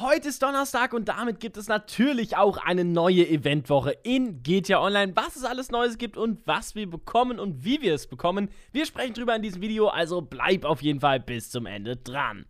Heute ist Donnerstag und damit gibt es natürlich auch eine neue Eventwoche in GTA Online. Was es alles Neues gibt und was wir bekommen und wie wir es bekommen. Wir sprechen drüber in diesem Video, also bleib auf jeden Fall bis zum Ende dran.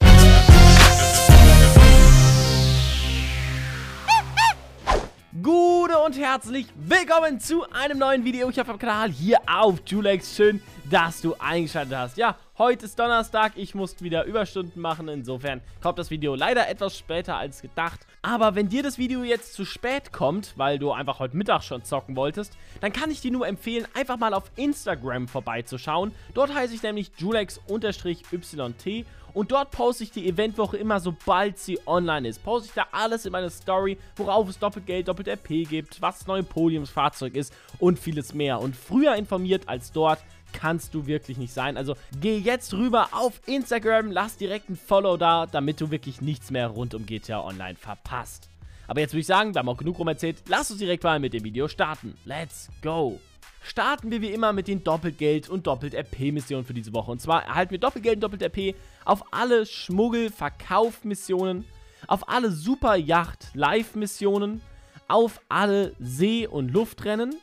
Gute und herzlich willkommen zu einem neuen Video hier auf dem Kanal hier auf Julex. Schön, dass du eingeschaltet hast. Ja, heute ist Donnerstag, ich muss wieder Überstunden machen, insofern kommt das Video leider etwas später als gedacht. Aber wenn dir das Video jetzt zu spät kommt, weil du einfach heute Mittag schon zocken wolltest, dann kann ich dir nur empfehlen, einfach mal auf Instagram vorbeizuschauen. Dort heiße ich nämlich julex-yt und dort poste ich die Eventwoche immer, sobald sie online ist. Poste ich da alles in meine Story, worauf es Doppelgeld, Doppelt RP gibt, was das neue Podiumsfahrzeug ist und vieles mehr. Und früher informiert als dort kannst du wirklich nicht sein. Also geh jetzt rüber auf Instagram, lass direkt ein Follow da, damit du wirklich nichts mehr rund um GTA Online verpasst. Aber jetzt würde ich sagen, wir haben auch genug rum erzählt, lass uns direkt mal mit dem Video starten. Let's go! Starten wir wie immer mit den Doppelgeld- und Doppelt-RP-Missionen für diese Woche. Und zwar erhalten wir Doppelgeld und Doppelt-RP auf alle Schmuggel-Verkauf-Missionen, auf alle Super-Yacht-Live-Missionen, auf alle See- und Luftrennen,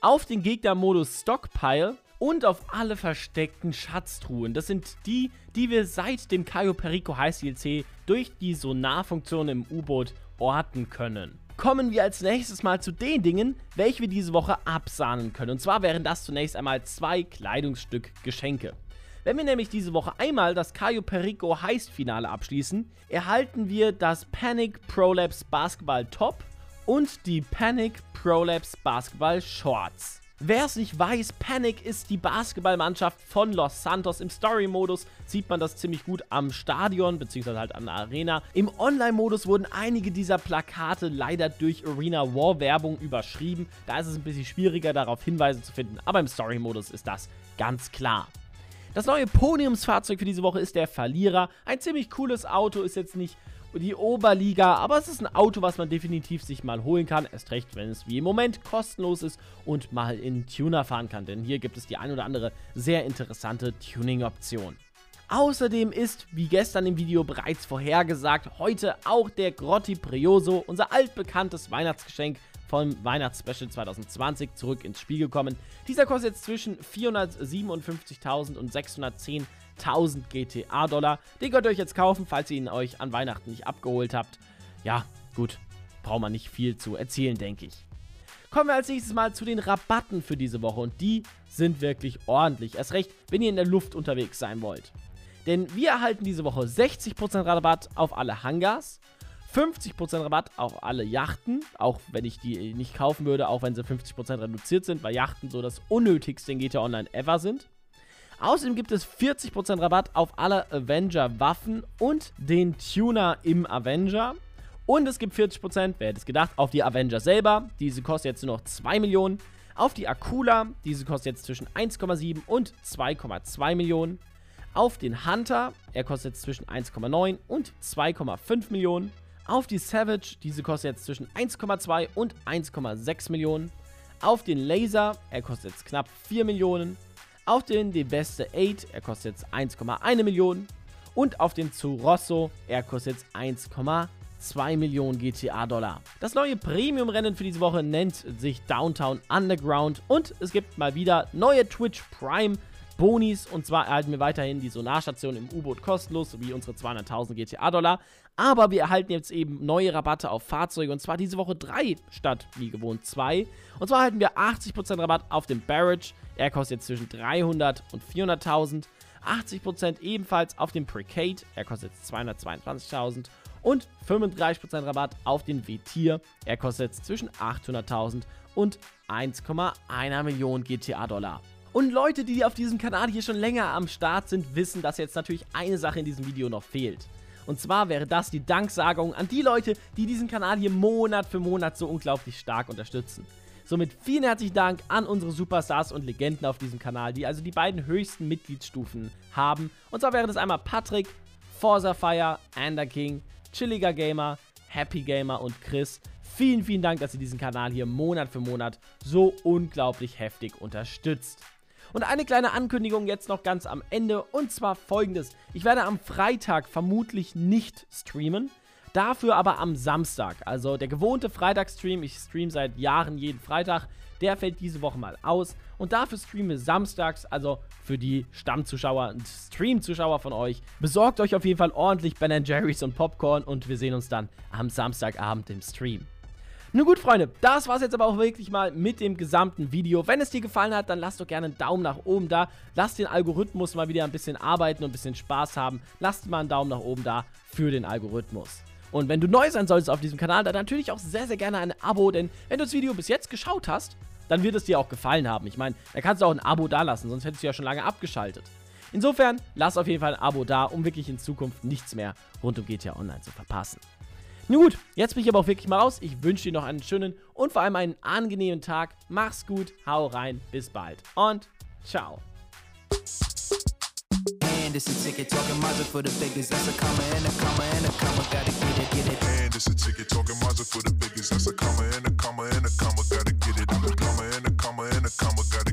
auf den Gegner-Modus Stockpile und auf alle versteckten Schatztruhen. Das sind die, die wir seit dem Cayo Perico Heiß DLC durch die Sonarfunktion im U-Boot orten können. Kommen wir als nächstes mal zu den Dingen, welche wir diese Woche absahnen können. Und zwar wären das zunächst einmal zwei Kleidungsstück Geschenke. Wenn wir nämlich diese Woche einmal das Cayo Perico Heist-Finale abschließen, erhalten wir das Panic Prolapse Basketball Top und die Panic Prolapse Basketball Shorts. Wer es nicht weiß, Panic ist die Basketballmannschaft von Los Santos. Im Story-Modus sieht man das ziemlich gut am Stadion, beziehungsweise halt an der Arena. Im Online-Modus wurden einige dieser Plakate leider durch Arena War-Werbung überschrieben. Da ist es ein bisschen schwieriger, darauf Hinweise zu finden, aber im Story-Modus ist das ganz klar. Das neue Podiumsfahrzeug für diese Woche ist der Verlierer. Ein ziemlich cooles Auto, ist jetzt nicht die Oberliga, aber es ist ein Auto, was man definitiv sich mal holen kann, erst recht, wenn es wie im Moment kostenlos ist und mal in Tuner fahren kann, denn hier gibt es die ein oder andere sehr interessante Tuning-Option. Außerdem ist, wie gestern im Video bereits vorhergesagt, heute auch der Grotti Prioso, unser altbekanntes Weihnachtsgeschenk vom Weihnachtsspecial 2020 zurück ins Spiel gekommen. Dieser kostet jetzt zwischen 457.000 und 610.000 1000 GTA-Dollar. Den könnt ihr euch jetzt kaufen, falls ihr ihn euch an Weihnachten nicht abgeholt habt. Ja, gut, braucht man nicht viel zu erzählen, denke ich. Kommen wir als nächstes mal zu den Rabatten für diese Woche und die sind wirklich ordentlich. Erst recht, wenn ihr in der Luft unterwegs sein wollt. Denn wir erhalten diese Woche 60% Rabatt auf alle Hangars, 50% Rabatt auf alle Yachten, auch wenn ich die nicht kaufen würde, auch wenn sie 50% reduziert sind, weil Yachten so das unnötigste in GTA Online ever sind. Außerdem gibt es 40% Rabatt auf alle Avenger-Waffen und den Tuner im Avenger. Und es gibt 40%, wer hätte es gedacht, auf die Avenger selber. Diese kostet jetzt nur noch 2 Millionen. Auf die Akula, diese kostet jetzt zwischen 1,7 und 2,2 Millionen. Auf den Hunter, er kostet jetzt zwischen 1,9 und 2,5 Millionen. Auf die Savage, diese kostet jetzt zwischen 1,2 und 1,6 Millionen. Auf den Laser, er kostet jetzt knapp 4 Millionen auf den De Beste 8, er kostet jetzt 1,1 Millionen. Und auf den Zurosso, er kostet jetzt 1,2 Millionen GTA-Dollar. Das neue Premium-Rennen für diese Woche nennt sich Downtown Underground und es gibt mal wieder neue Twitch Prime Bonis. Und zwar erhalten wir weiterhin die Sonarstation im U-Boot kostenlos, sowie unsere 200.000 GTA-Dollar. Aber wir erhalten jetzt eben neue Rabatte auf Fahrzeuge. Und zwar diese Woche 3 statt wie gewohnt 2. Und zwar erhalten wir 80% Rabatt auf den Barrage. Er kostet jetzt zwischen 300 und 400.000. 80% ebenfalls auf den Precade. Er kostet jetzt 222.000. Und 35% Rabatt auf den V-Tier. Er kostet zwischen 800.000 und 1,1 Millionen GTA-Dollar. Und Leute, die auf diesem Kanal hier schon länger am Start sind, wissen, dass jetzt natürlich eine Sache in diesem Video noch fehlt. Und zwar wäre das die Danksagung an die Leute, die diesen Kanal hier Monat für Monat so unglaublich stark unterstützen. Somit vielen herzlichen Dank an unsere Superstars und Legenden auf diesem Kanal, die also die beiden höchsten Mitgliedsstufen haben. Und zwar wäre das einmal Patrick, Forza Fire, Ander King, Chilliger Gamer, Happy Gamer und Chris. Vielen, vielen Dank, dass ihr diesen Kanal hier Monat für Monat so unglaublich heftig unterstützt. Und eine kleine Ankündigung jetzt noch ganz am Ende und zwar folgendes. Ich werde am Freitag vermutlich nicht streamen. Dafür aber am Samstag. Also der gewohnte Freitagsstream, ich stream seit Jahren jeden Freitag, der fällt diese Woche mal aus. Und dafür streamen wir samstags, also für die Stammzuschauer und Stream-Zuschauer von euch. Besorgt euch auf jeden Fall ordentlich Ben Jerry's und Popcorn und wir sehen uns dann am Samstagabend im Stream. Nun gut, Freunde, das war es jetzt aber auch wirklich mal mit dem gesamten Video. Wenn es dir gefallen hat, dann lass doch gerne einen Daumen nach oben da. Lass den Algorithmus mal wieder ein bisschen arbeiten und ein bisschen Spaß haben. Lass mal einen Daumen nach oben da für den Algorithmus. Und wenn du neu sein solltest auf diesem Kanal, dann natürlich auch sehr, sehr gerne ein Abo, denn wenn du das Video bis jetzt geschaut hast, dann wird es dir auch gefallen haben. Ich meine, da kannst du auch ein Abo dalassen, sonst hättest du ja schon lange abgeschaltet. Insofern, lass auf jeden Fall ein Abo da, um wirklich in Zukunft nichts mehr rund um GTA Online zu verpassen. Nun gut, jetzt bin ich aber auch wirklich mal raus. Ich wünsche dir noch einen schönen und vor allem einen angenehmen Tag. Mach's gut, hau rein, bis bald und ciao. And it's a ticket talking Mazda for the biggest. That's a comma and a comma and a comma. Gotta get it, get it. And it's a ticket talking Mazda for the biggest. That's a comma and a comma and a comma. Gotta get it. I'm a comma and a comma and a comma. Gotta